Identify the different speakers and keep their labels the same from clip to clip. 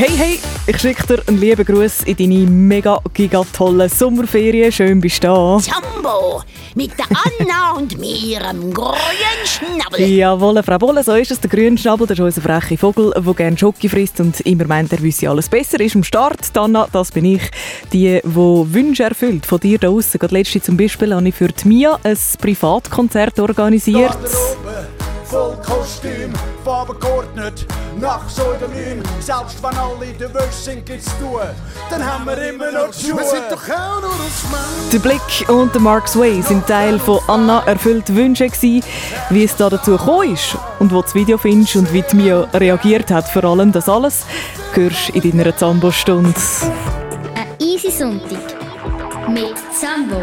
Speaker 1: Hey, hey, ich schicke dir einen lieben Gruß in deine mega giga tolle Sommerferien. Schön bist du da.
Speaker 2: Jumbo, mit der Anna und mir, am grünen Schnabel.
Speaker 1: Jawohl, Frau Bolle, so ist es. Der grüne Schnabel, das ist unser frecher Vogel, der gerne Schoki frisst und immer meint, er wüsste alles besser. Ist am Start. Anna, das bin ich. Die, die Wünsche erfüllt. Von dir da draussen. Gerade letzte zum Beispiel habe ich für die Mia ein Privatkonzert organisiert.
Speaker 3: Voll Kostüm, Farbe geordnet, nach Pseudonym. Selbst wenn alle Wäsche sind, gibt's tun, dann haben wir immer noch die Schuhe. Wir sind doch auch nur aus Mann.
Speaker 1: Der Blick und der Mark Sway sind Teil von Anna erfüllt Wünsche gewesen. Wie es da dazu gekommen ist und wo du das Video findest und wie die Mia reagiert hat, vor allem das alles, hörst in deiner Zambo-Stunde.
Speaker 4: Ein easy Sonntag mit Zambo.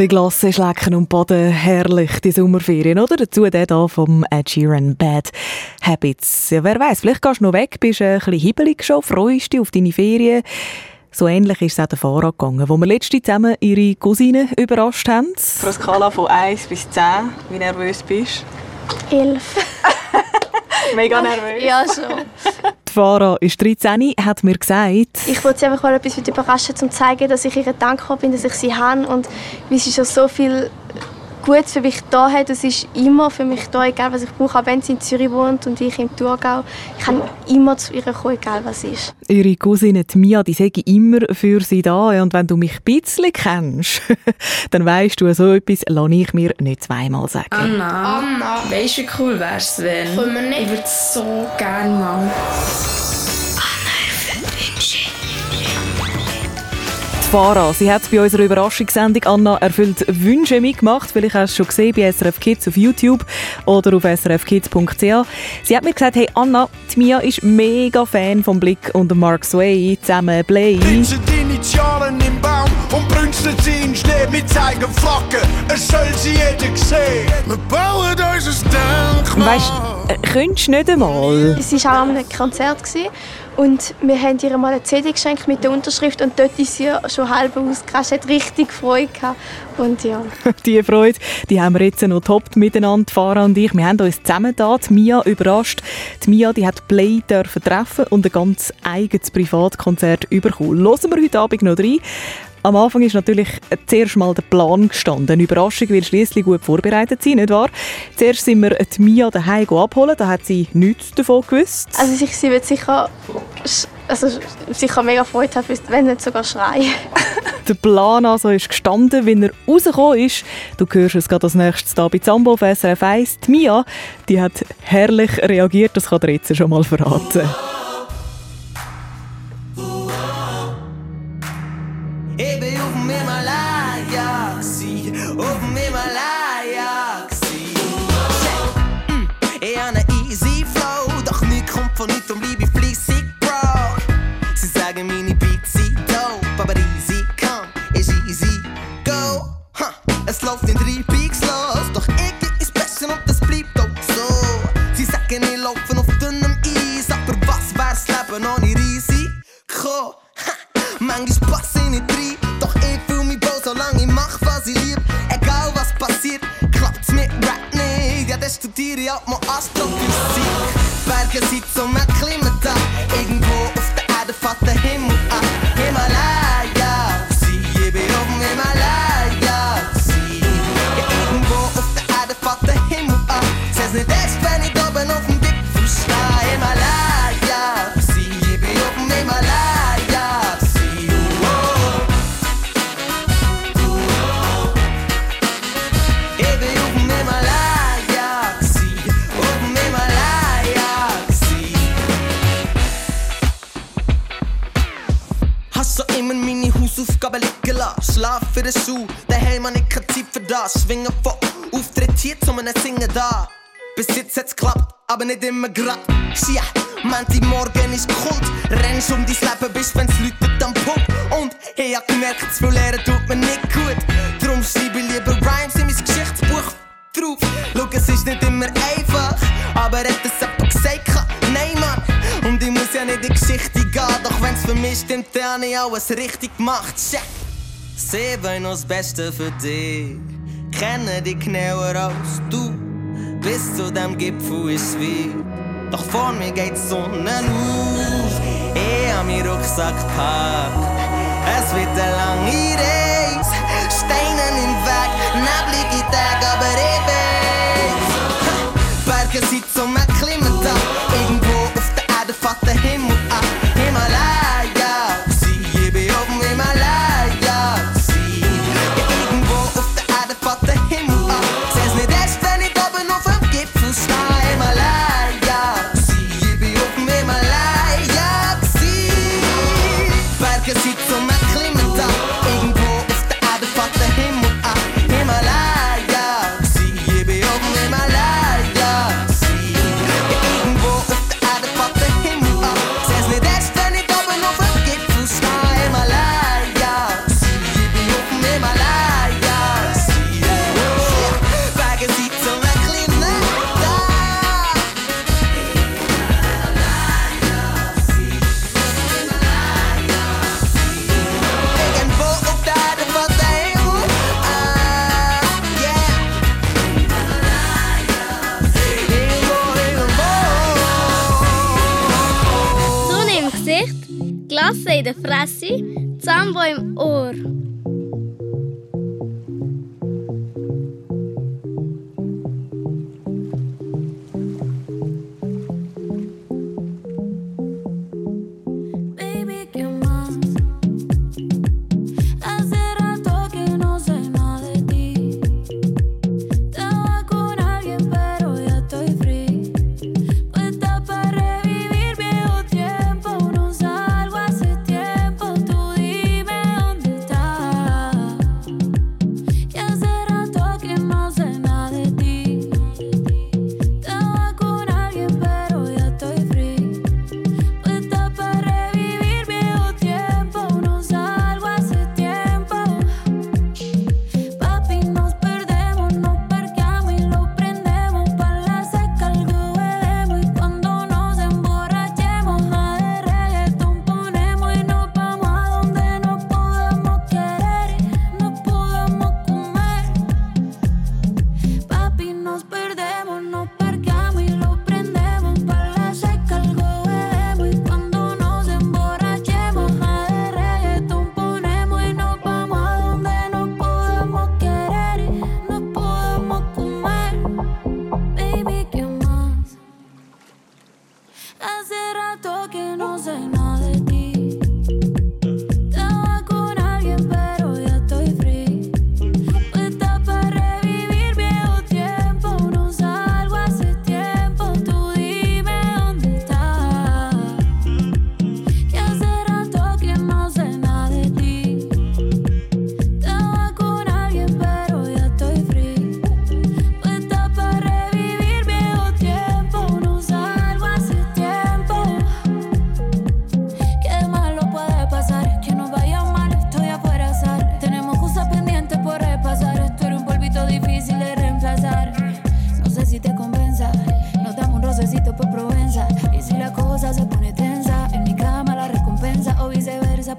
Speaker 1: Bisschen Glasse schlecken und Boden, herrlich, die Sommerferien, oder? Dazu der da vom Ed Sheeran, Bad Habits. Ja, wer weiß, vielleicht gehst du noch weg, bist ein bisschen hibbelig schon, freust dich auf deine Ferien. So ähnlich ist es auch der Fahrer gegangen, wo wir letzte zusammen ihre Cousine überrascht haben.
Speaker 5: Auf einer Skala von 1 bis 10, wie nervös bist
Speaker 6: Elf.
Speaker 5: du? Mega nervös.
Speaker 6: Ja, so.
Speaker 1: Die Farah ist 13, hat mir gesagt,
Speaker 6: Ich wollte sie einfach mal etwas überraschen, um zu zeigen, dass ich ihr dankbar bin, dass ich sie habe und wie sie schon so viel Gutes für mich da hat. Es ist immer für mich da, egal was ich brauche, auch wenn sie in Zürich wohnt und ich im Thurgau. Ich kann immer zu ihr kommen, egal was ist.
Speaker 1: ihre Cousine die Mia, die sage immer für sie da. Und wenn du mich ein bisschen kennst, dann weißt du, so etwas lasse ich mir nicht zweimal sagen.
Speaker 7: Anna, Anna. weißt du, wie cool wär's, wenn?
Speaker 8: Können wir nicht?
Speaker 7: Ich würde so gerne mal.
Speaker 1: Farah, sie hat bei unserer Überraschungssendung «Anna erfüllt Wünsche» mitgemacht. Vielleicht hast du es schon gesehen bei SRF Kids auf YouTube oder auf srfkids.ch. Sie hat mir gesagt, hey Anna, die Mia ist mega Fan vom Blick und Mark Sway zusammen Play.
Speaker 9: Pinseln die Initialen im Baum und brünzeln sie in Schnee mit zeigen Fackeln. Es soll sie jeder sehen. Wir bauen unser Denkmal.
Speaker 1: Weißt du, äh, könntest du nicht einmal?
Speaker 6: Sie war auch an einem Konzert gewesen, und wir haben ihr mal eine CD geschenkt mit der Unterschrift und dort ist sie schon halb ausgerastet. Richtig Freude gehabt. Und ja.
Speaker 1: Die Freude, die haben wir jetzt noch toppt miteinander, Farah und ich. Wir haben uns zusammen da, die Mia überrascht. Die Mia, die hat Play dürfen treffen und ein ganz eigenes Privatkonzert bekommen. Hören wir heute Abend noch rein. Am Anfang ist natürlich zuerst mal der Plan gestanden. Eine Überraschung will schließlich gut vorbereitet sein, nicht wahr? Zuerst sind wir die Mia daheim abholen, da hat sie nichts davon gewusst.
Speaker 6: Also sie, sie wird sicher, also sicher mega Freude haben, wenn nicht sogar schreien.
Speaker 1: Der Plan also ist gestanden, wenn er rausgekommen ist. Du hörst es gerade als nächstes da bei Zambo auf SRF 1. Die Mia, die hat herrlich reagiert, das kann dir jetzt schon mal verraten.
Speaker 10: Nichts kommt von nichts alles richtig gemacht. Check. Sie wollen noch das Beste für dich. Kennen dich genauer als du. Bis zu dem Gipfel ist weit. Doch vor mir geht die Sonne auf. Ich hab meinen Rucksack gepackt. Es wird eine lange Reise. Steine im Weg, neblige Tage, aber ich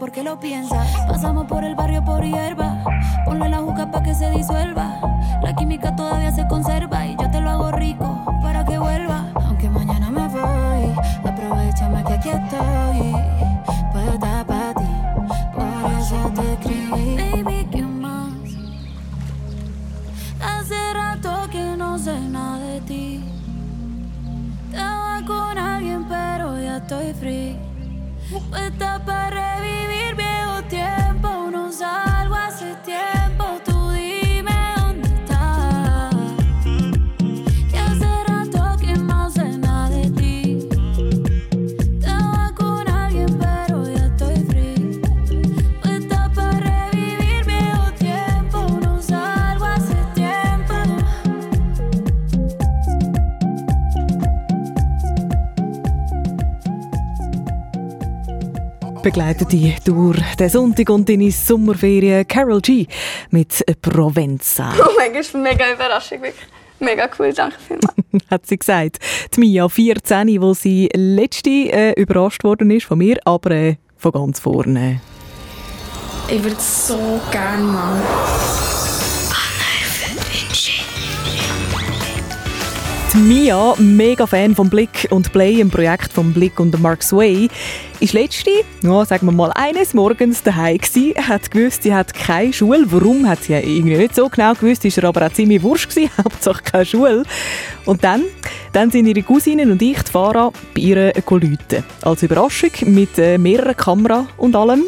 Speaker 11: porque lo piensa. Pasamos por el barrio por hierba, ponle la juca pa' que se disuelva. La química todavía se conserva y yo te lo hago rico para que vuelva. Aunque mañana me voy, aprovechame que aquí estoy. Puesta para ti, por eso te escribí. Baby, ¿qué más? Hace rato que no sé nada de ti. Estaba con alguien, pero ya estoy free. Puesta para
Speaker 1: Begleitet die durch den Sonntag und deine Sommerferien Carol G mit Provenza.
Speaker 7: Oh mein Gott, ist eine mega Überraschung, wirklich. Mega cool, danke vielmals.
Speaker 1: hat sie gesagt. Die Mia, 14, wo sie letzte äh, überrascht worden ist von mir, aber äh, von ganz vorne.
Speaker 4: Ich würde so gerne mal.
Speaker 1: Die Mia, mega Fan von Blick und Play, im Projekt von Blick und Mark Sway, ist letzte, ja, sagen wir mal, eines Morgens daheim gsi, hat gewusst, sie hat keine Schule. Warum, hat sie irgendwie nicht so genau gewusst, ist ihr aber auch ziemlich wurscht gewesen, Hauptsache keine Schule. Und dann, dann sind ihre Cousinen und ich, die Fahrer, bei ihr geläutet. Als Überraschung mit äh, mehreren Kameras und allem.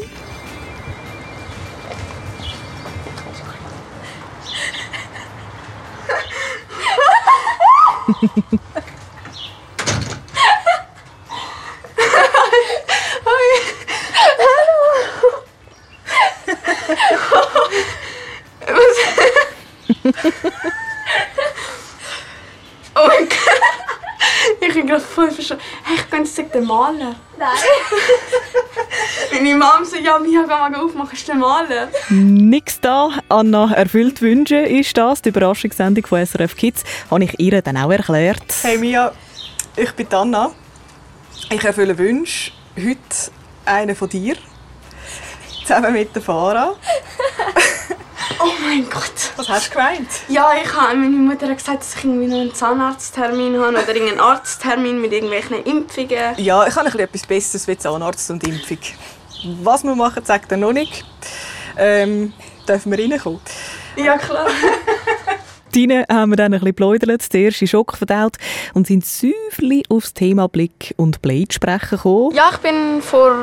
Speaker 7: Oh mein Gott. Ich bin gerade voll verschwunden. Hey, ich könnte malen.
Speaker 12: Nein.
Speaker 7: Meine Mom so, ja, Mia, geh mal aufmachen, kannst du den malen?
Speaker 1: Nix da. Anna erfüllt Wünsche ist das, die Überraschungssendung von SRF Kids. Habe ich ihr dann auch erklärt.
Speaker 7: Hey Mia, ich bin Anna. Ich erfülle Wünsche. Heute einen von dir. Zusammen mit der Farah. Oh mein Gott. Was hast du gemeint? Ja, ich habe, meine Mutter hat gesagt, dass ich irgendwie noch einen Zahnarzttermin habe oder irgendeinen Arzttermin mit irgendwelchen Impfungen.
Speaker 13: Ja, ich habe ein etwas Besseres wie Zahnarzt und Impfung.
Speaker 5: Was wir machen, sagt er noch nicht. Ähm, dürfen wir reinkommen?
Speaker 7: Ja, klar.
Speaker 1: Drinnen haben wir dann ein bisschen pläudert, den ersten Schock verdaut und sind säuferli aufs Thema Blick und Blade sprechen gekommen.
Speaker 7: Ja, ich bin vor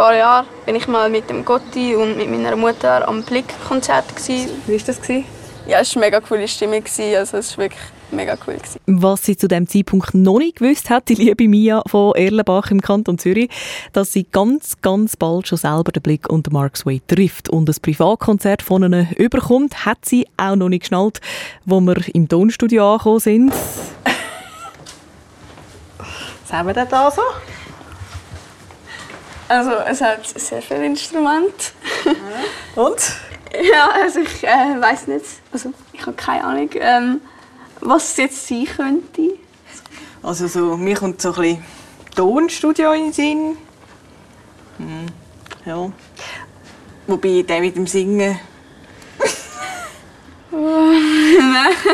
Speaker 7: paar Jahren bin ich mal mit dem Gotti und mit meiner Mutter am Blick-Konzert. gewesen.
Speaker 5: Wie war das? gewesen?
Speaker 7: Ja, es war eine mega coole Stimmung. gewesen. Also, es war wirklich mega cool. gewesen.
Speaker 1: Was sie zu dem Zeitpunkt noch nicht gewusst hat, die liebe Mia von Erlenbach im Kanton Zürich, dass sie ganz, ganz bald schon selber den Blick und den Mark Sway trifft und ein Privatkonzert von ihnen überkommt, hat sie auch noch nicht geschnallt, wo wir im Tonstudio angekommen sind.
Speaker 5: Was haben wir denn da so?
Speaker 7: Also, es hat sehr viele Instrumente.
Speaker 5: Und?
Speaker 7: Ja, also ich äh, weiß nicht. Also, ich habe keine Ahnung, ähm, was es jetzt sein könnte.
Speaker 5: Also so, mir kommt so ein bisschen Tonstudio in den Sinn. Hm, ja. Wobei der mit dem Singen...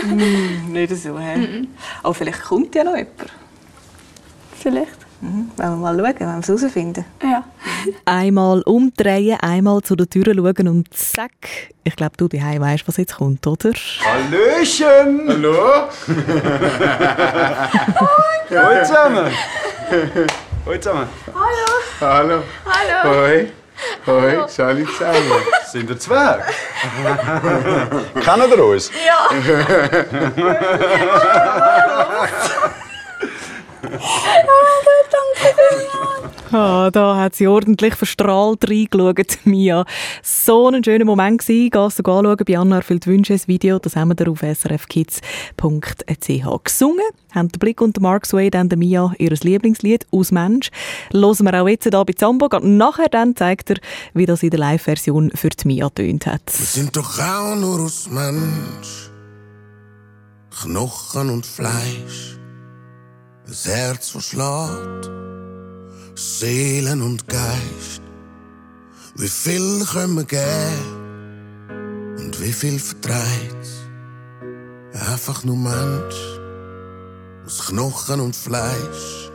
Speaker 5: hm, nicht so, hä? Aber vielleicht kommt ja noch jemand.
Speaker 7: Vielleicht.
Speaker 5: Mhm. Wollen wir mal schauen, wenn wir es herausfinden.
Speaker 7: Ja.
Speaker 1: Einmal umdrehen, einmal zu der Tür schauen und zack. Ich glaube, du daheim weißt, was jetzt kommt, oder?
Speaker 3: Hallöchen! Hallo? Hallo zusammen! Hallo zusammen! Hallo!
Speaker 7: Hallo.
Speaker 3: Hoi! Hoi, salut zusammen! Sind ihr Zwerg? Kennen ihr uns?
Speaker 1: Ah, da hat sie ordentlich verstrahlt reingeschaut, Mia. So ein schöner Moment gewesen. Gehst du anschauen, bei Anna erfüllt Wünsche, ein Video, das haben wir auf srfkids.ch gesungen. Haben den Blick und Mark Sway dann der Mia ihr Lieblingslied «Aus Mensch». Hören wir auch jetzt hier bei Zambo. Und nachher dann zeigt er, wie das in der Live-Version für die Mia tönt hat.
Speaker 14: Wir sind doch auch nur aus Mensch. Knochen und Fleisch. Das Herz verschlägt. Seelen und Geist. Wie viel können wir geben? Und wie viel vertreibt? Einfach nur Mensch. Aus Knochen und Fleisch.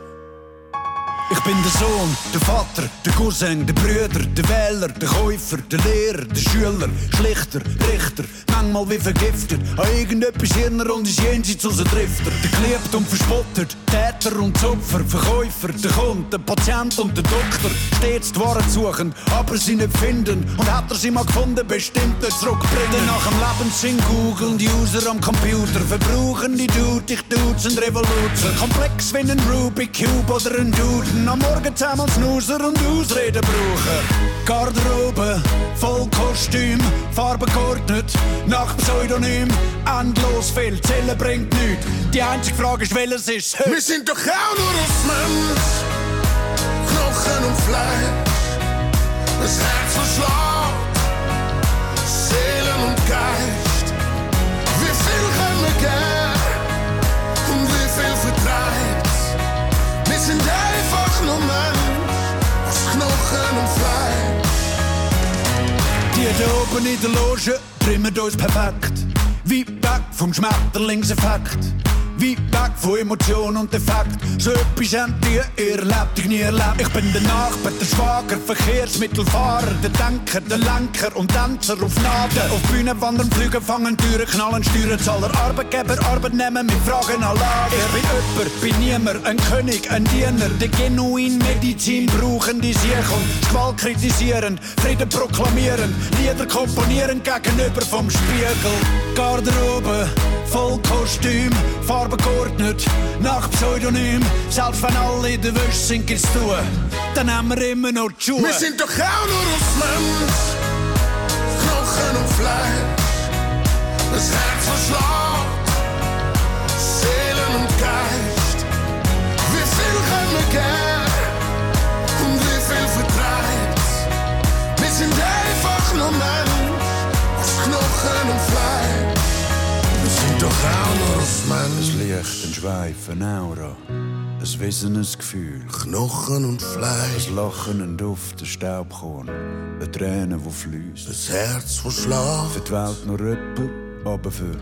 Speaker 9: Ich bin der Sohn, der Vater, der Cousin, der Brüder, der Wähler, der Käufer, der Lehrer, der Schüler, Schlichter, Richter, manchmal wie vergiftet. An irgendetwas Hirner und ist jenseits aus Drifter. Der geliebt und verspottet, Täter und Zopfer, Verkäufer, der Kunde, der Patient und der Doktor. Stets die Wahrheit suchen, aber sie nicht finden. Und hat er sie mal gefunden, bestimmt nicht zurückbringen. Nach dem Lebenssinn googeln die User am Computer, verbrauchen die Dude, ich Dudes und Revolution. Komplex wie ein Rubik Cube oder ein Duden. Am Morgen zusammen Snoozer und Ausreden brauchen. Garderobe, voll Kostüm, Farbe geordnet, nach Pseudonym. Endlos viel, Zählen bringt nichts. Die einzige Frage ist, welches ist
Speaker 14: Wir sind doch auch nur aus Mensch. Knochen und Fleisch. Das Herz verschlägt. Seelen und Geist. Wie viel können wir geben?
Speaker 9: Da oben in der Loge trimmen uns perfekt. Weit weg vom Schmetterlingseffekt. Weit weg von Emotion und Effekt. So etwas habt ihr erlebt, ich nie erlebt. Ich bin der Nachbar, der Schwager, Verkehrsmittelfahrer, der Denker, der Lenker und Tänzer auf Naden. Auf Bühnen wandern, fliegen, fangen Türen, knallen, steuern, zahler Arbeitgeber, Arbeitnehmer mit Fragen an Lager. Ich bin jemand, bin niemand, ein König, ein Diener, der genuin Medizin brauchen, die sich und Gewalt kritisieren, Frieden proklamieren, Lieder komponieren gegenüber vom Spiegel. Garderobe, voll Kostüm, Farbe geordnet, nach Pseudonym. Selbst wenn alle in der Wäsche sind, gibt's zu. Dann haben wir immer noch die Schuhe.
Speaker 14: Wir sind doch auch nur aus Mensch. Knochen und Fleisch. Das Mensch.
Speaker 9: Licht, ein Schweif, eine Aura, ein Wissen, ein Gefühl.
Speaker 14: Knochen und Fleisch.
Speaker 9: Ein Lachen, ein Duft, ein Staubkorn, eine Träne, die fließt.
Speaker 14: Das Herz verschlägt.
Speaker 9: Für die Welt nur jemand, aber für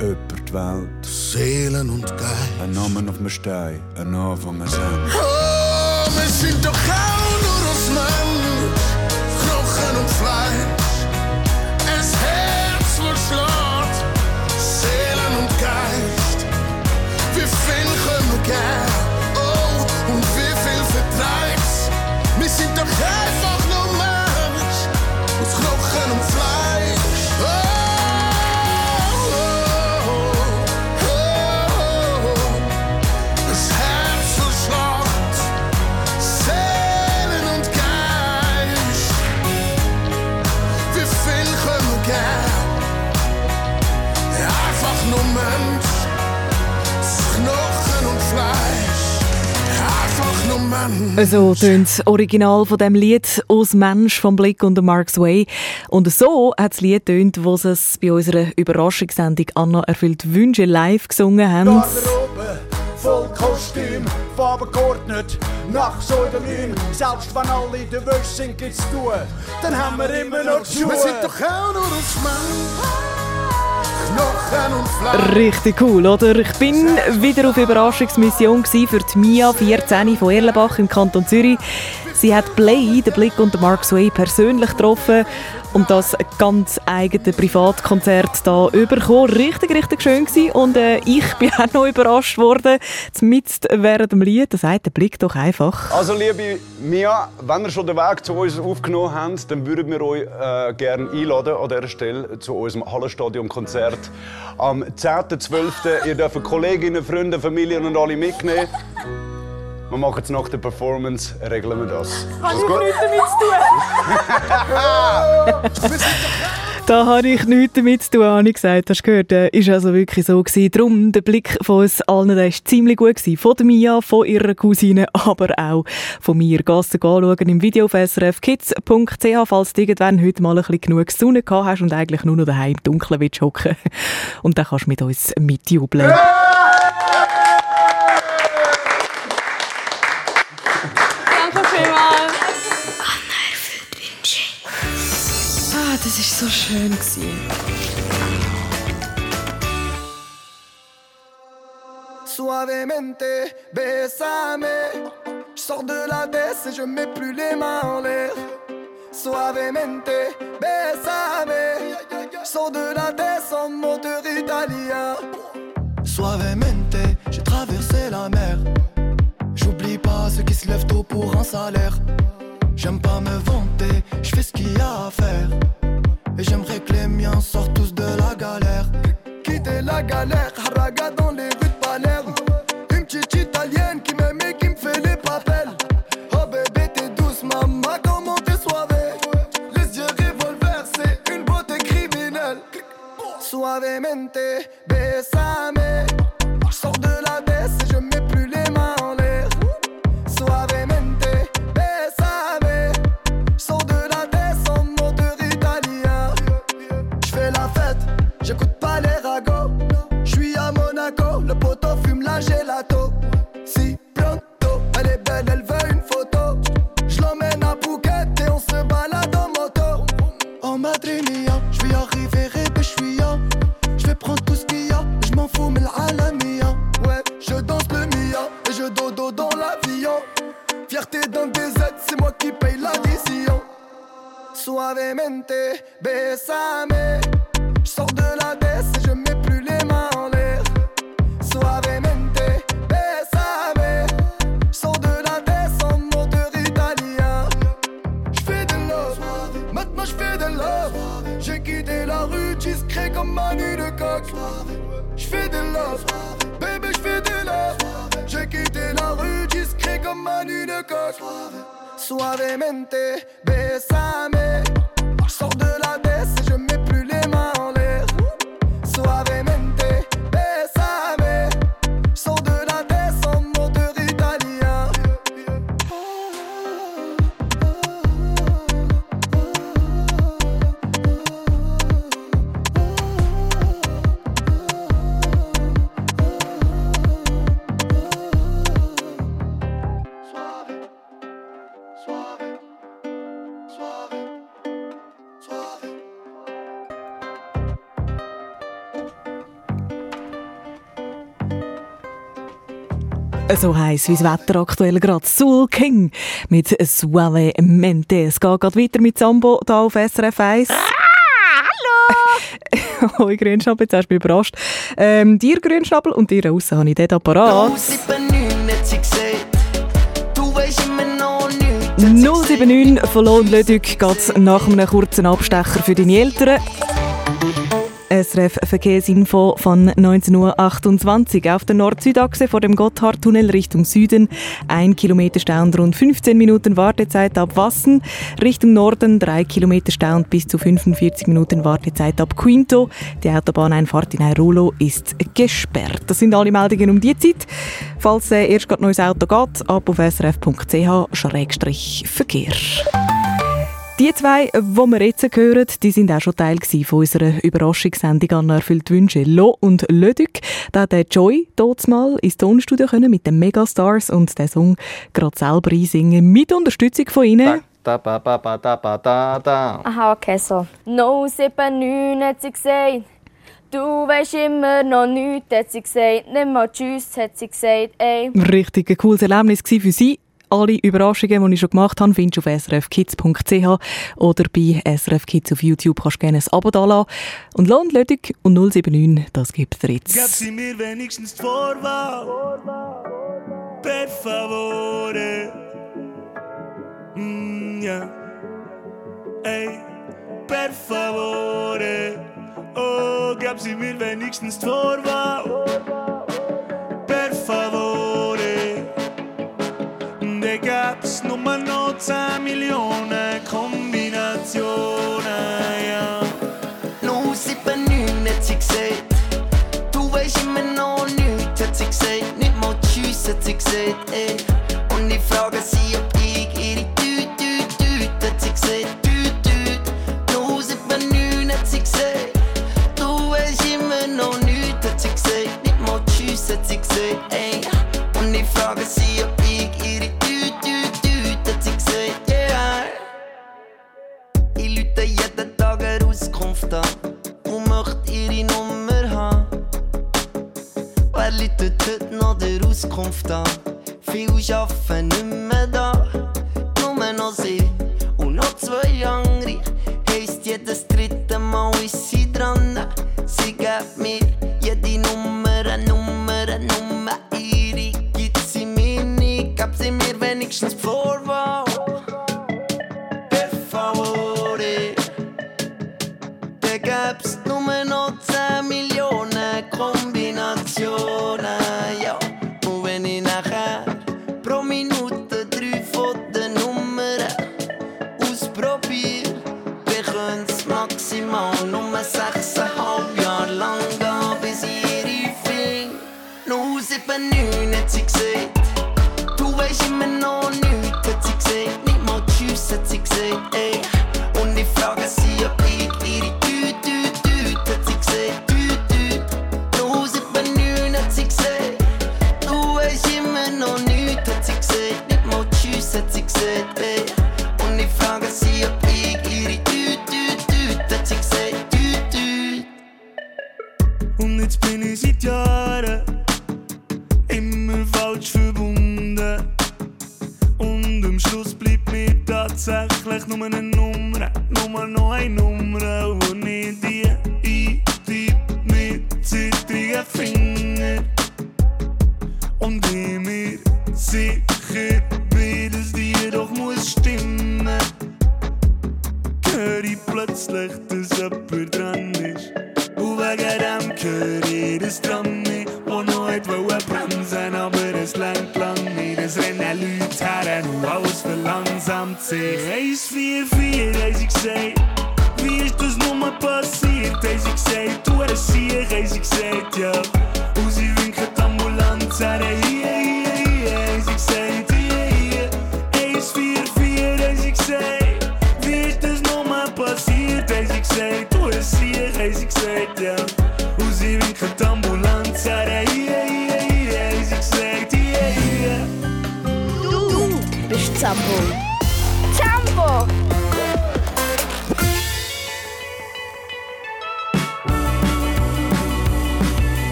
Speaker 9: jemand die Welt.
Speaker 14: Seelen und Geist.
Speaker 9: Ein Name auf dem Stein, ein Anfang, ein Ende.
Speaker 14: Oh, wir sind doch auch nur aus Mensch, Knochen und Fleisch. Können
Speaker 1: So tönt das Original von dem Lied «Aus Mensch» vom Blick und Mark Sway. Und so hat das Lied tönt, wo sie es bei unserer Überraschungssendung «Anna erfüllt Wünsche» live gesungen haben.
Speaker 9: Garderobe, voll Kostüm, Farben geordnet, nach Pseudonym. Selbst wenn alle in der Wäsche sind, gibt's zu tun, dann haben wir immer noch die Schuhe.
Speaker 14: Wir sind doch auch nur aus Mensch.
Speaker 1: Richtig cool, oder? Ich bin wieder auf Überraschungsmission für die Mia 14 von Erlenbach im Kanton Zürich. Sie hat Play, den Blick und Mark Sway persönlich getroffen und das ganz eigene Privatkonzert da überkommen. Richtig, richtig schön gsi und äh, ich bin auch noch überrascht worden, mit während dem Lied. Da sagt der Blick doch einfach.
Speaker 15: Also liebe Mia, wenn ihr schon den Weg zu uns aufgenommen habt, dann würden wir euch äh, gerne einladen an dieser Stelle zu unserem Hallenstadion-Konzert am 10.12. Ihr dürft Kolleginnen, Freunde, Familien und alle mitnehmen. Wir machen es nach der Performance, regeln wir das.
Speaker 16: Habe
Speaker 15: Ist
Speaker 16: ich nichts damit zu tun.
Speaker 1: Da habe ich nichts damit zu tun, habe ich gesagt. Hast du gehört? Äh, Ist also wirklich so gewesen. Darum, der Blick von uns allen, der war ziemlich gut gewesen. Von der Mia, von ihrer Cousine, aber auch von mir. Du anschauen im Video auf srfkids.ch, falls du irgendwann heute mal ein bisschen genug Sonne gehabt hast und eigentlich nur noch daheim im Dunkeln willst hocken. Und dann kannst du mit uns mitjubeln.
Speaker 7: Das war so schön.
Speaker 17: Je sors de la baisse et je mets plus les mains en l'air. Suavemente, besame. Je sors de la baisse en moteur italien. Suavemente, j'ai traversé la mer. J'oublie pas ceux qui se lèvent tôt pour un salaire. J'aime pas me vanter, je fais ce qu'il y a à faire. Et j'aimerais que les miens sortent tous de la galère. Quitter la galère, haraga dans les rues de Palerme. Une petite italienne qui m'aime et qui me fait les papels. Oh bébé, t'es douce, maman, comment t'es soivée. Les yeux revolver, c'est une beauté criminelle. Suavemente, besame.
Speaker 1: So heiß wie das Wetter aktuell gerade. Soul King mit Suavemente. Es geht gerade weiter mit Sambo hier auf SRF 1. hallo! Hoi Grünschnabel, jetzt hast du mich überrascht. Ähm, dir Grünschnabel und dir raus habe ich dort Apparat. 079 von Lohn Lödük geht nach einem kurzen Abstecher für deine Eltern. SRF Verkehrsinfo von 19.28 Uhr auf der Nord-Süd-Achse vor dem Gotthardtunnel Richtung Süden. Ein Kilometer Stau und rund 15 Minuten Wartezeit ab Wassen. Richtung Norden drei Kilometer Stau und bis zu 45 Minuten Wartezeit ab Quinto. Die Autobahneinfahrt in Airolo ist gesperrt. Das sind alle Meldungen um die Zeit. Falls äh, erst gerade neues Auto geht, ab auf srf.ch-verkehr. Die zwei, die wir jetzt hören, die sind auch schon Teil von unserer Überraschungssendung an erfüllt Wünsche. Lo und Lödük. Da hat der Joy dort mal ins Tonstudio können mit den Megastars und den Song gerade selber einsingen mit Unterstützung von ihnen.
Speaker 18: Da, ba, ba, ba, da, ba, da, da.
Speaker 19: Aha, okay, so. No 79 hat sie gesagt. Du weisst immer noch nichts, hat sie gesagt. Nicht mal Tschüss, hat sie gesagt. Ey.
Speaker 1: Richtig ein cooles Erlebnis für sie. Alle Überraschungen, die ich schon gemacht habe, findest du auf srfkids.ch oder bei SRF Kids auf YouTube kannst du gerne ein Abo da lassen. Und Lohn, Lödig und 079, das gibt es jetzt.
Speaker 20: Gab sie mir wenigstens die Vorwahl? Per favore. Mm, ja. Ey, per favore. Oh, gab sie mir wenigstens die Vorwahl? 10 Millionen Kombinationen, ja.
Speaker 10: 079 hat sie gesagt. Du weisst immer noch nichts, hat sie gesagt. Nicht mal Tschüss, hat sie gesagt, ey.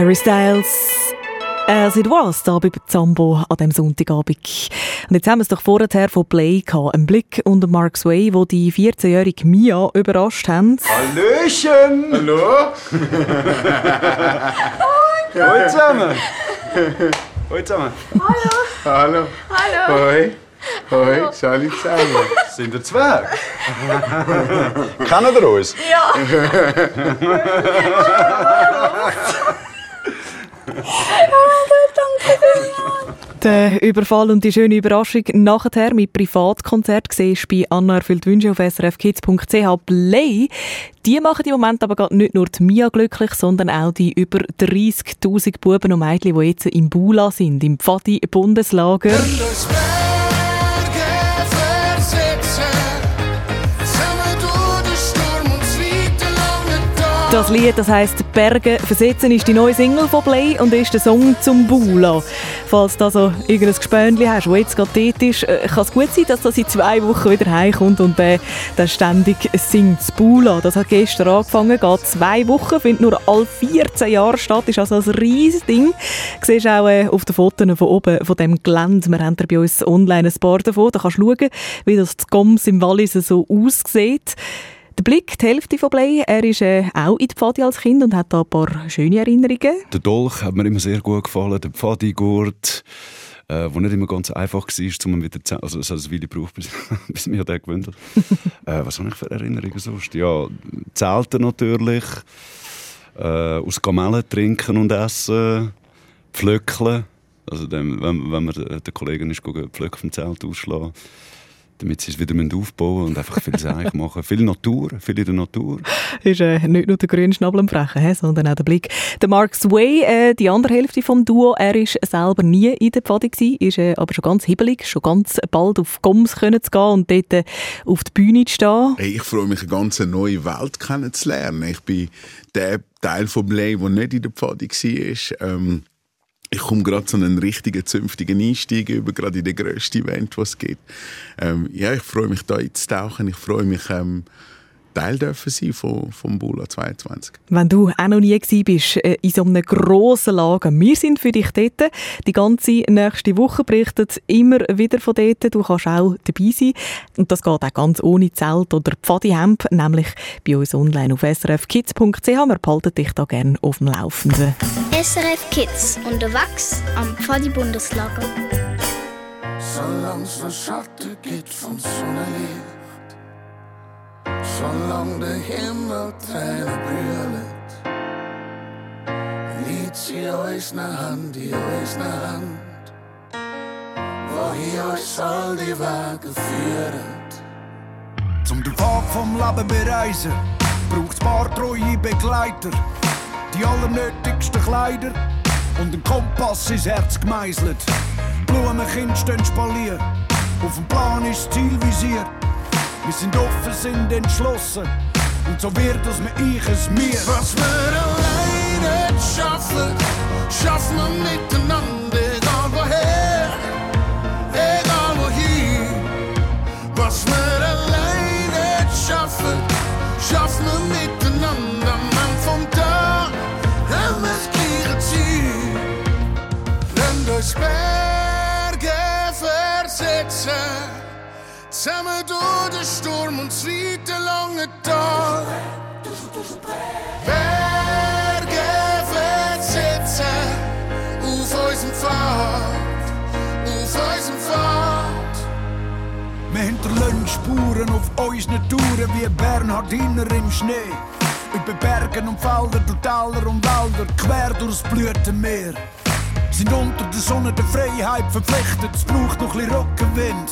Speaker 1: Harry Styles. As it was, da bei Zambo an diesem Sonntagabend. Und jetzt haben wir es doch vorher von Play gehabt. Ein Blick unter Mark Sway, wo die 14-jährige Mia überrascht haben.
Speaker 21: Hallöchen! Hallo? Hallo zusammen! Hallo zusammen!
Speaker 22: Hallo.
Speaker 21: Hallo.
Speaker 22: Hoi. Hoi, salut zusammen.
Speaker 21: Sind ihr Zwerg? Kennen ihr uns?
Speaker 22: Ja.
Speaker 1: Der Überfall und die schöne Überraschung nachher mit Privatkonzert siehst bei Anna erfüllt Wünsche auf srfkids.ch Play. Die machen im Moment aber gerade nicht nur die Mia glücklich, sondern auch die über 30'000 Buben und Mädchen, die jetzt im Bula sind, im Pfadi-Bundeslager. Das Lied, das heisst «Berge versetzen», ist die neue Single von Play und ist der Song zum Bula. Falls du also irgendein Gespönli hast, das jetzt gerade dort ist, äh, kann es gut sein, dass das in zwei Wochen wieder heimkommt und äh, der ständig singt. Das Bula, das hat gestern angefangen, geht zwei Wochen, findet nur alle 14 Jahre statt, ist also ein riesiges Ding. Du siehst auch äh, auf den Fotos von oben von dem Gelände, wir haben da bei uns online ein paar davon, da kannst du schauen, wie das Goms im Wallis so aussieht. Der Blick, die Hälfte von Play, er ist äh, auch in der Pfadi als Kind und hat da ein paar schöne Erinnerungen.
Speaker 15: Der Dolch hat mir immer sehr gut gefallen, der Pfadigurt, äh, wo nicht immer ganz einfach war, um ihn wieder zu also es hat eine Weile gebraucht, bis, bis mir der gewöhnt hat. äh, was habe ich für Erinnerungen sonst? Ja, Zelten natürlich, äh, aus Kamellen trinken und essen, pflöckeln, also dem, wenn, wenn man den Kollegen ist, gucken, Pflöcke vom Zelt ausschlagen damit sie es wieder aufbauen und einfach viel Seich machen. Viel Natur, viel in der Natur.
Speaker 1: ist äh, nicht nur der grüne Schnabel am Frechen, he, sondern auch der Blick. Der Mark Sway, äh, die andere Hälfte vom Duo, er ist selber nie in der Pfade gewesen, ist äh, aber schon ganz hibbelig, schon ganz bald auf Goms können zu gehen und dort äh, auf die Bühne zu stehen.
Speaker 22: Hey, ich freue mich, eine ganz neue Welt kennenzulernen. Ich bin der Teil von Blay, der nicht in der Pfade war. Ähm, ich komme gerade zu einem richtigen, zünftigen Einstieg über, gerade in den grössten Event, was es gibt. Ähm, ja, ich freue mich, da einzutauchen. Ich freue mich, ähm, Teil dürfen sein von, vom Bula 22.
Speaker 1: Wenn du auch noch nie gewesen bist, äh, in so einem grossen Lager, wir sind für dich dort. Die ganze nächste Woche berichtet immer wieder von dort. Du kannst auch dabei sein. Und das geht auch ganz ohne Zelt oder Pfadihemd, nämlich bei uns online auf srfkids.ch. Wir behalten dich da gerne auf dem Laufenden.
Speaker 4: SRF Kids unterwegs am Pfadi-Bundeslager.
Speaker 14: Solang's noch Schatten gibt vom Sonnenlicht. Solange der Himmel Tränen brüllt. Lied sie euch nach Hand, die euch nach Hand. Wo ihr euch soll die Wege führen.
Speaker 9: Zum den Pfad vom Leben bereisen, braucht es paar treue Begleiter. Die allernötigsten Kleider und ein Kompass ins Herz gemeißelt. Blumenkind stehen spaliert, auf dem Plan ist das Ziel visiert. Wir sind offen, sind entschlossen und so wird es mit ich es mir.
Speaker 14: Was wir alleine schaffen, schaffen wir miteinander, und das weite lange Tal. Berge versetzen auf unserem Pfad, auf unserem Pfad.
Speaker 9: Wir hinterlassen Spuren auf unseren Touren wie Bernhardiner im Schnee. Über Bergen und Felder, durch Täler und Wälder, quer durchs Blütenmeer. Sind unter der Sonne der Freiheit verpflichtet, es braucht noch ein bisschen Rückenwind.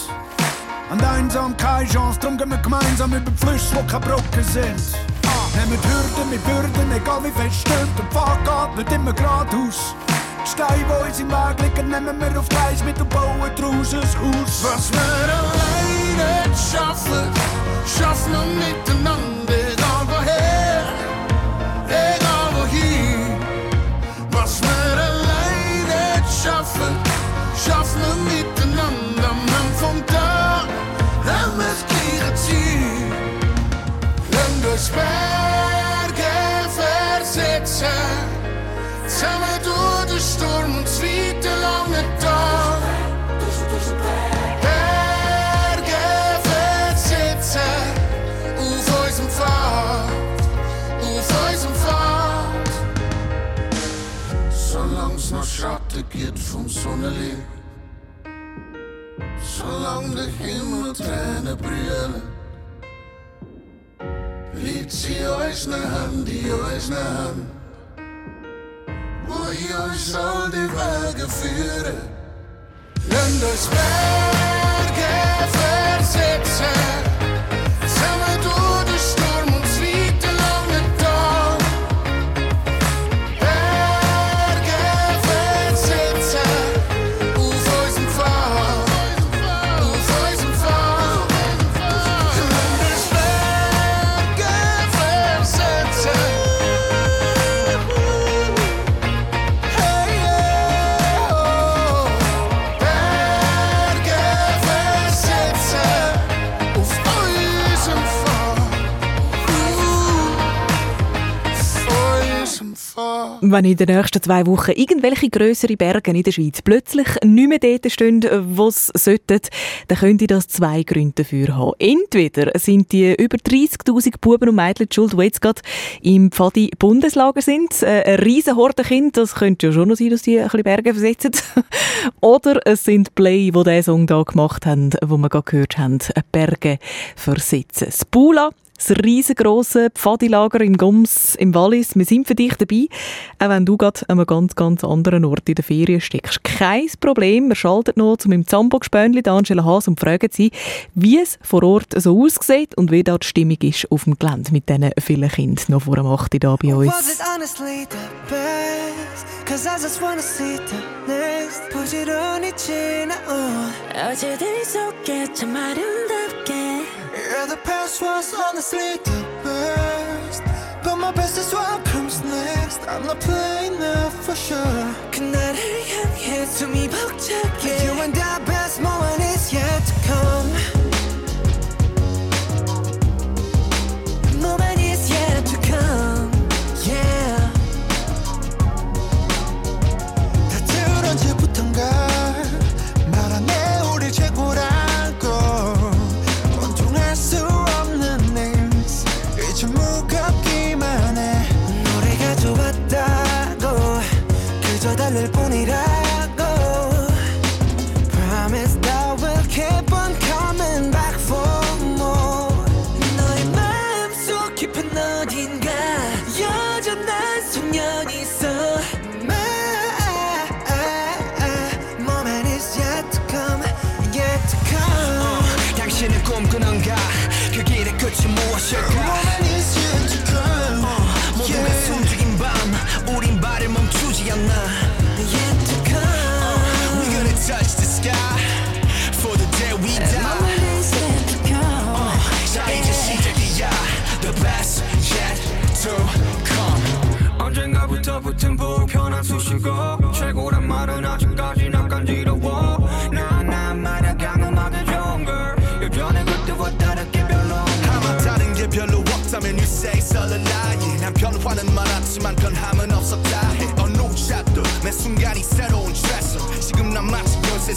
Speaker 9: An der Einsamkeit Chance, darum gehen wir gemeinsam über die Flüsse, die keine Brücken sind. Nehmen Hürden mit Bürden, egal wie fest stimmt, der Pfad geht nicht immer geradeaus. Die Steine, die uns im Weg liegen, nehmen wir auf Gleis mit und bauen draus ein Haus.
Speaker 14: Was wir alleine schaffen vom Sonnenlicht, solang der Himmel Tränen brüllen, liegt sie unsere Hand in unsere Hand, wo ich uns all die Wege führen. Lass uns Berge versetzen,
Speaker 1: Wenn in den nächsten zwei Wochen irgendwelche grössere Berge in der Schweiz plötzlich nicht mehr dort stehen, wo sie sollten, dann könnte das zwei Gründe dafür haben. Entweder sind die über 30'000 Buben und Mädchen schuld, die jetzt gerade im Pfadi Bundeslager sind. Äh, Ein riesen Kind, das könnte ja schon noch sein, dass die ein bisschen Berge versetzen. Oder es sind Play, die diesen Song hier gemacht haben, wo wir gerade gehört haben, Berge versetzen. Das Bula das riesengroße Pfadilager im Goms im Wallis. Wir sind für dich dabei, auch wenn du gerade an einem ganz, ganz anderen Ort in der Ferien steckst. Kein Problem, wir schalten noch zu meinem Zambo-Gespönli, Angela Haas, und fragen sie, wie es vor Ort so aussieht und wie da die Stimmung ist auf dem Gelände mit diesen vielen Kindern noch vor dem 8. Uhr da bei uns.
Speaker 23: Was it honestly the best? Cause I just wanna see the next 부지런히 지나온 어제들이 속에 참 아름답게 Yeah, the past was honestly the best But my best is what comes next I'm not playing now for sure 그날을 향해 숨이 벅차게 You and I best moment is yet to come
Speaker 14: del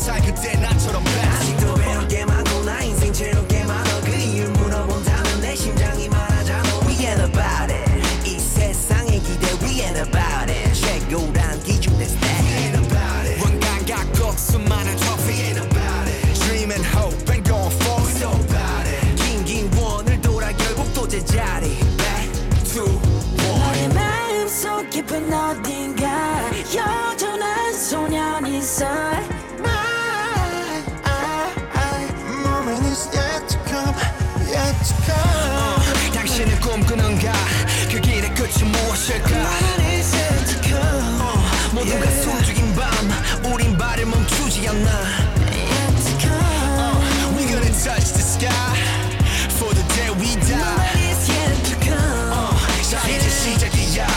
Speaker 14: 살 그때 나처럼 아직도 외롭게 많고 나
Speaker 23: 인생 채롭게 많아 그 이유 물어본다면 내 심장이
Speaker 10: 말하잖아 We
Speaker 23: ain't about
Speaker 10: it 이
Speaker 23: 세상의 기대 We ain't about it 최고란
Speaker 10: 기준의 스텝 We ain't about it 원간 갖고 수많은 trophy We ain't about it Dream and hope and going for it We so about it 긴긴 원을
Speaker 23: 돌아 결국 또
Speaker 24: 제자리 Back to one 너의
Speaker 23: 마음 속 깊은 어딘가 You're 끝이 무엇일까 어, 모두가 숨죽인 밤 우린 발을 멈추지 않나 어, We gonna touch the sky For the day we die 어, 자 이제 시작이야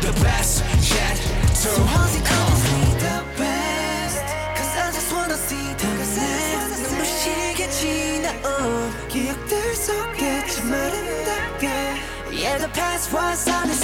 Speaker 23: The best yet to
Speaker 25: So how's it
Speaker 23: come
Speaker 25: be the best? Cause I just wanna see the next 눈부시게 지나온 기억들 속에 참 아름답게 Yeah the past was honestly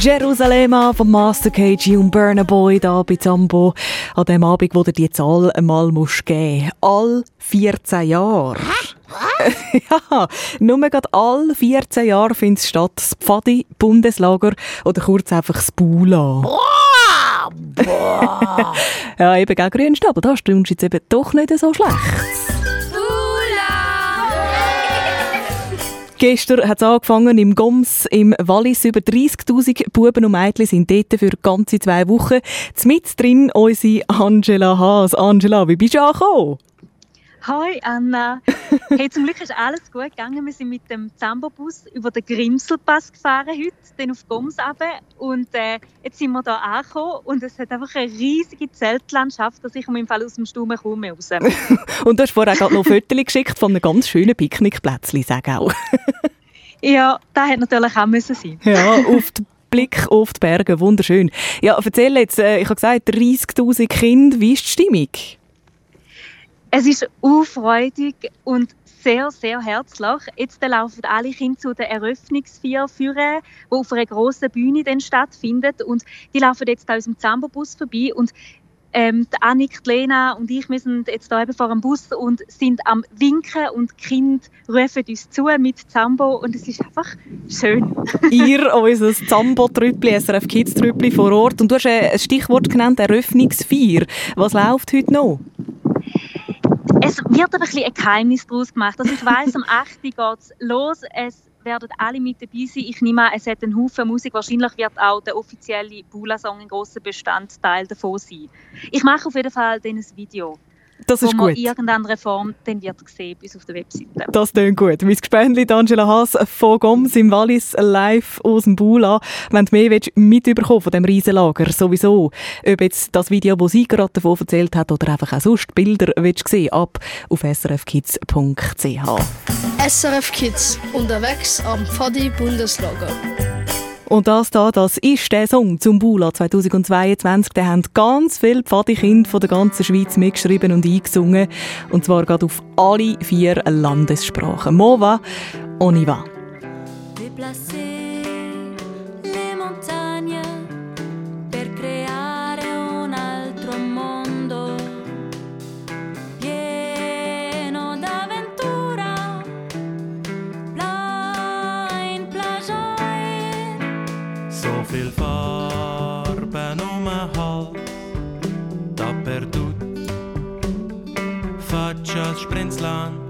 Speaker 24: Jerusalem
Speaker 1: von Master KG und Burna Boy da bei Zambo. An dem Abend, wo dir die Zahl einmal musst geben All 14 Jahre. ja, nur gerade all 14 Jahre findet statt das Pfadi Bundeslager oder kurz einfach das Bula. Ja, eben, gell, Grünstapel, da stimmst du jetzt eben doch nicht so schlecht. Gestern hat es angefangen im Goms im Wallis. Über 30.000 Buben und Mädchen sind dort für ganze zwei Wochen. Mit drin unsere Angela Haas. Angela, wie bist du angekommen?
Speaker 26: Hi Anna. Hey, zum Glück ist alles gut gegangen. Wir sind mit dem Zambo-Bus über den Grimselpass gefahren heute, dann auf Goms runter. Und äh, jetzt sind wir hier angekommen und es hat einfach eine riesige Zeltlandschaft, dass ich im Fall aus dem Sturm kaum mehr raus.
Speaker 1: Und du hast vorher gerade noch Fotos geschickt von einem ganz schönen Picknickplätzchen, sag auch.
Speaker 26: ja, das hätte natürlich auch müssen sein.
Speaker 1: Ja, auf den Blick auf die Berge, wunderschön. Ja, erzähl jetzt, äh, ich habe gesagt, 30'000 Kinder, wie ist die Stimmung?
Speaker 26: Es ist unfreudig und sehr, sehr herzlich. Jetzt laufen alle Kinder zu der Eröffnungsfeier führen, die auf einer grossen Bühne dann stattfindet. Und die laufen jetzt an unserem Zambo-Bus vorbei. Und ähm, die Annik, die Lena und ich, sind jetzt hier eben vor dem Bus und sind am Winken und die Kinder rufen uns zu mit Zambo und es ist einfach schön.
Speaker 1: Ihr, unser Zambo-Trüppli, SRF Kids-Trüppli vor Ort. Und du hast ein Stichwort genannt, Eröffnungsfeier. Was läuft heute noch?
Speaker 26: Es wird ein, bisschen ein Geheimnis daraus gemacht. Also ich weiss, am 8. geht es los. Es werden alle mit dabei sein. Ich nehme an, es hat einen Haufen Musik. Wahrscheinlich wird auch der offizielle Bula-Song ein grosser Bestandteil davon sein. Ich mache auf jeden Fall ein Video.
Speaker 1: Das ist gut.
Speaker 26: in irgendeiner Form dann wird sehen bis auf der Webseite.
Speaker 1: Das klingt gut. Mein Gespendli Angela Haas von Goms im Wallis live aus dem Bula. Wenn du mehr willst, mitbekommen von diesem Riesenlager, sowieso. Ob jetzt das Video, das sie gerade davon erzählt hat, oder einfach auch sonst Bilder willst sehen, ab auf srfkids.ch.
Speaker 4: SRF Kids, unterwegs am Pfadi Bundeslager.
Speaker 1: Und das da, das ist der Song zum Bula 2022. Den haben ganz viele Pfadikinder von der ganzen Schweiz mitgeschrieben und eingesungen. Und zwar gerade auf alle vier Landessprachen. Mova, on y
Speaker 20: Faccia Sprenzland,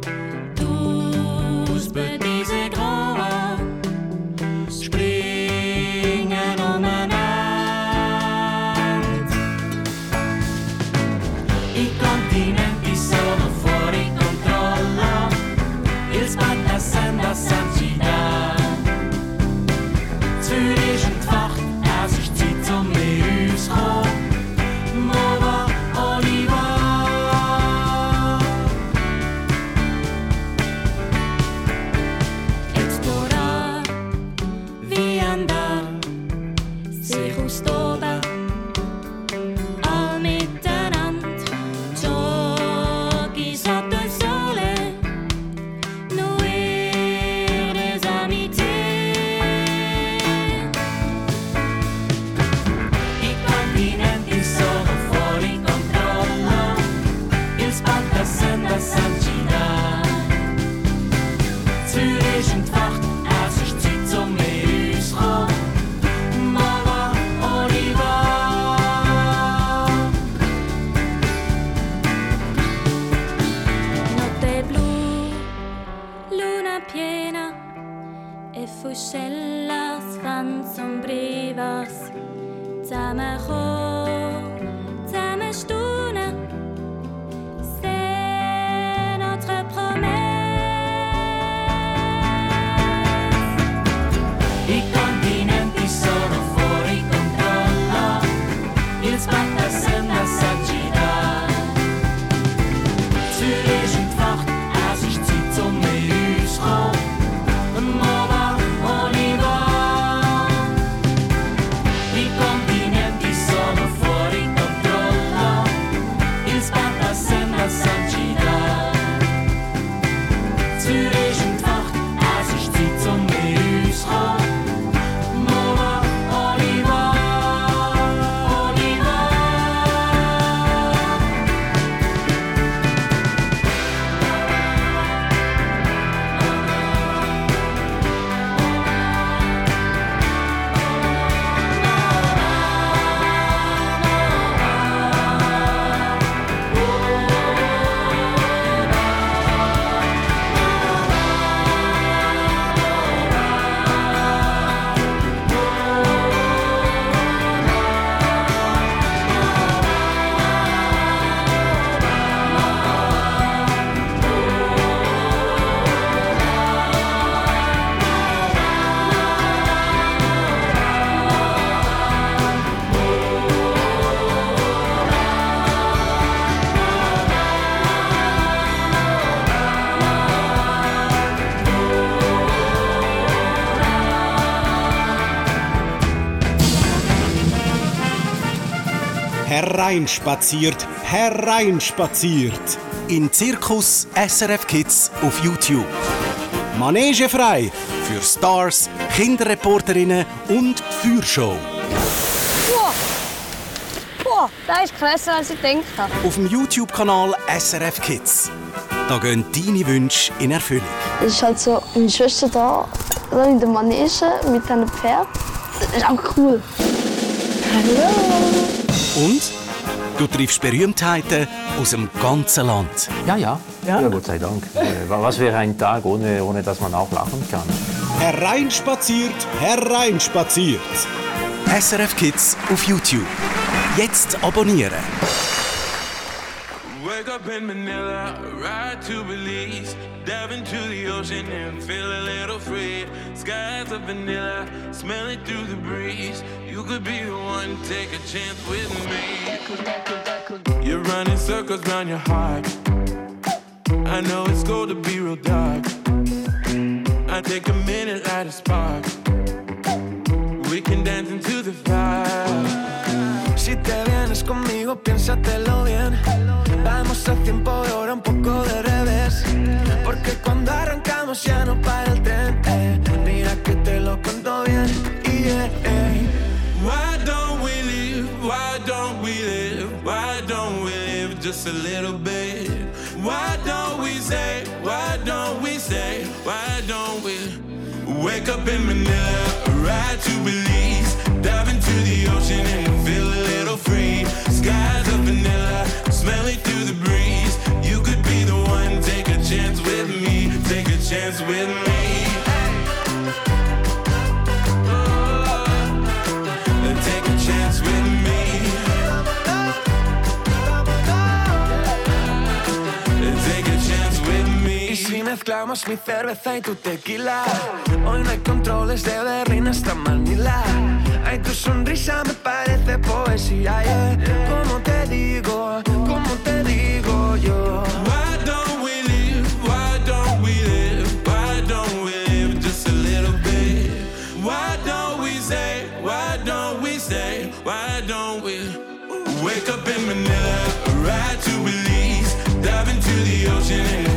Speaker 9: hereinspaziert, hereinspaziert. In Zirkus SRF Kids auf YouTube. Manege frei für Stars, Kinderreporterinnen und Feuershow.
Speaker 27: Boah! Boah, das ist krasser, als ich gedacht habe.
Speaker 9: Auf dem YouTube-Kanal SRF Kids. Da gehen deine Wünsche in Erfüllung.
Speaker 28: Es ist halt so, meine Schwester da, da in der Manege mit einem Pferd. Das ist auch cool. Hallo!
Speaker 9: Und du triffst Berühmtheiten aus dem ganzen Land.
Speaker 29: Ja, ja. Ja, Gott sei Dank. Äh, Was wäre ein Tag, ohne, ohne dass man auch lachen kann?
Speaker 9: Hereinspaziert, hereinspaziert. SRF Kids auf YouTube. Jetzt abonnieren.
Speaker 30: Wake up in Manila, ride to Belize, dive into the ocean and feel a little free. Skies of vanilla, smell it through the breeze. Could be the one, take a chance with me. You're running circles round your heart. I know it's going to be real dark. I take a minute, light a spark. We can dance into the fire.
Speaker 31: Si te vienes conmigo, piénsatelo bien. Vamos a tiempo de hora, un poco de revés. Porque cuando arrancamos ya no para el tren. eh. Mira que te lo
Speaker 30: just a little bit? Why don't we say? Why don't we say? Why don't we wake up in Manila, ride to Belize, dive into the ocean and feel a little free? Skies of vanilla, smell it through the breeze. You could be the one, take a chance with me, take a chance with me.
Speaker 31: Mezclamos mi cerveza y tu tequila, hoy no hay controles de Berlín hasta Manila. Ay, tu sonrisa me parece poesía, yeah. Como te digo, como te digo yo.
Speaker 30: Why don't we live? Why don't we live? Why don't we live just a little bit? Why don't we say? Why don't we say? Why don't we wake up in Manila, ride to Belize, dive into the ocean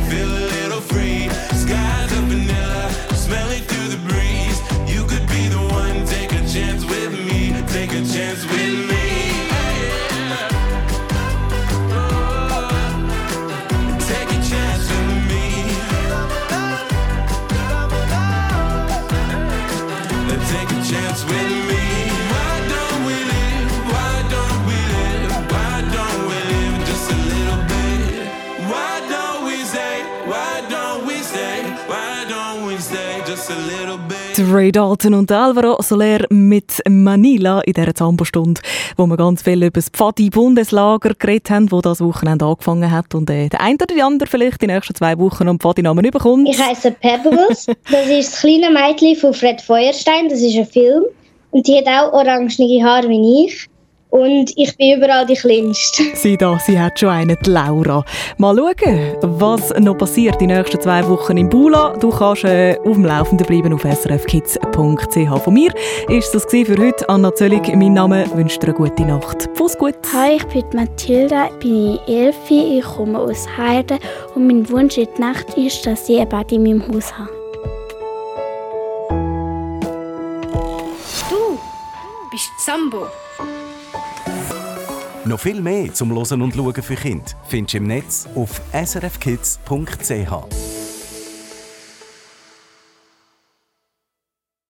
Speaker 1: Ray Dalton und Alvaro Soler mit Manila in dieser Zambostunde, wo wir ganz viel über das Pfadi-Bundeslager geredet haben, wo das Wochenende angefangen hat und äh, der eine oder die andere vielleicht die nächsten zwei Wochen am Pfadi-Namen überkommt.
Speaker 32: Ich heiße Pebbles. Das ist das kleine Mädchen von Fred Feuerstein. Das ist ein Film. Und die hat auch orangene Haare wie ich. Und ich bin überall die Kleinste.
Speaker 1: Sie da, sie hat schon einen, die Laura. Mal schauen, was noch passiert die nächsten zwei Wochen in Bula. Du kannst äh, auf dem Laufenden bleiben auf srfkids.ch. Von mir ist das für heute. Anna Zöllig, mein Name, wünsche dir eine gute Nacht. Fuß gut.
Speaker 33: Hi, ich bin Mathilda, bin Elfi, ich komme aus Heide und mein Wunsch in der Nacht ist, dass ich ein Bad in meinem Haus habe.
Speaker 27: Du bist Sambo.
Speaker 9: Noch viel mehr zum Losen und Schauen für Kinder findest du im Netz auf srfkids.ch.